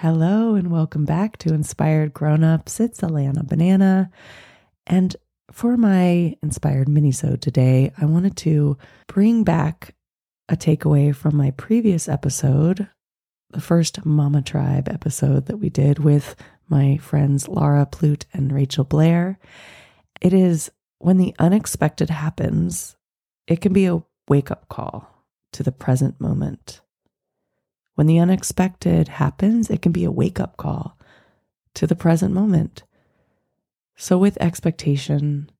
Hello and welcome back to Inspired Grownups. It's Alana Banana. And for my inspired minisode today, I wanted to bring back a takeaway from my previous episode, the first Mama Tribe episode that we did with my friends Lara Plutte and Rachael Blair. It is when the unexpected happens, it can be a wake up call to the present moment. When the unexpected happens, it can be a wake up call to the present moment. So, with expectation,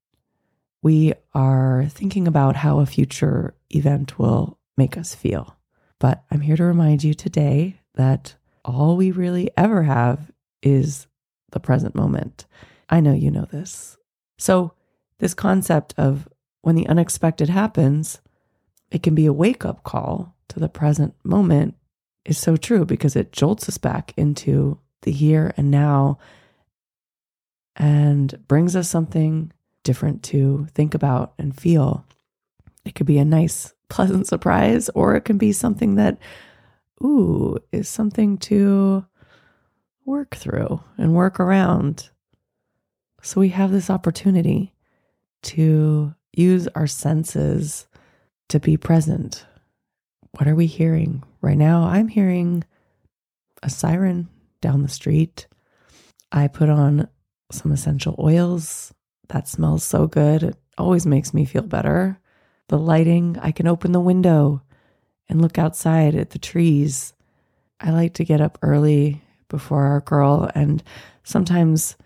we are thinking about how a future event will make us feel. But I'm here to remind you today that all we really ever have is the present moment. I know you know this. So, this concept of when the unexpected happens, it can be a wake up call to the present moment is so true because it jolts us back into the here and now and brings us something different to think about and feel. It could be a nice, pleasant surprise, or it can be something that, ooh, is something to work through and work around. So we have this opportunity to use our senses to be present what are we hearing? Right now, I'm hearing a siren down the street. I put on some essential oils. That smells so good. It always makes me feel better. The lighting, I can open the window and look outside at the trees. I like to get up early before our girl, and sometimes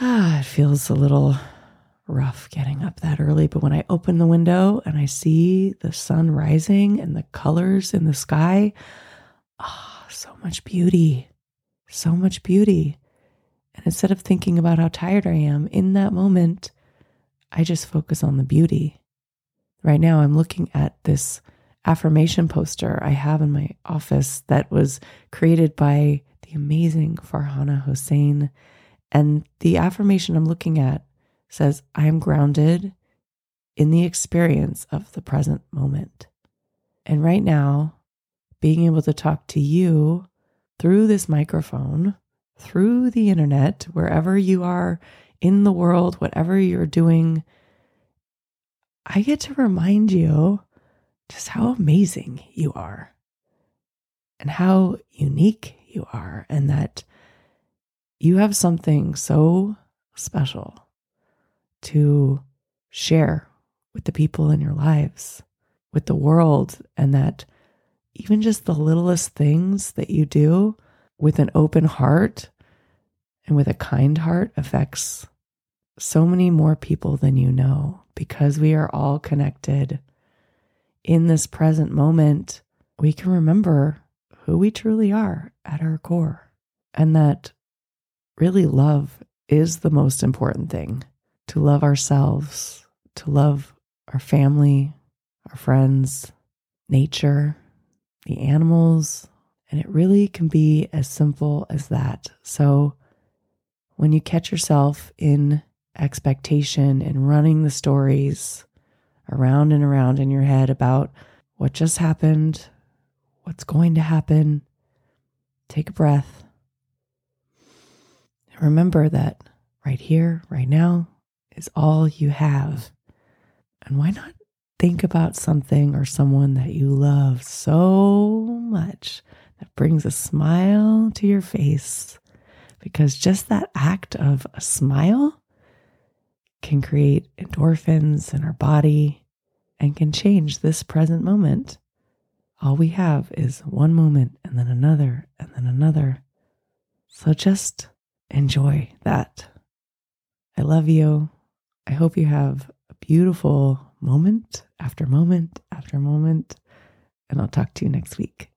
ah, it feels a little rough getting up that early, but when I open the window and I see the sun rising and the colors in the sky, ah, oh, so much beauty, so much beauty. And instead of thinking about how tired I am in that moment, I just focus on the beauty. Right now, I'm looking at this affirmation poster I have in my office that was created by the amazing Farhana Hossein. And the affirmation I'm looking at says, I am grounded in the experience of the present moment. And right now, being able to talk to you through this microphone, through the internet, wherever you are in the world, whatever you're doing, I get to remind you just how amazing you are and how unique you are, and that you have something so special to share with the people in your lives, with the world, and that even just the littlest things that you do with an open heart and with a kind heart affects so many more people than you know because we are all connected in this present moment. We can remember who we truly are at our core, and that really love is the most important thing to love ourselves, to love our family, our friends, nature, the animals. And it really can be as simple as that. So when you catch yourself in expectation and running the stories around and around in your head about what just happened, what's going to happen, take a breath. And remember that right here, right now, is all you have. And why not think about something or someone that you love so much that brings a smile to your face? Because just that act of a smile can create endorphins in our body and can change this present moment. All we have is one moment and then another and then another. So just enjoy that. I love you. I hope you have a beautiful moment after moment after moment, and I'll talk to you next week.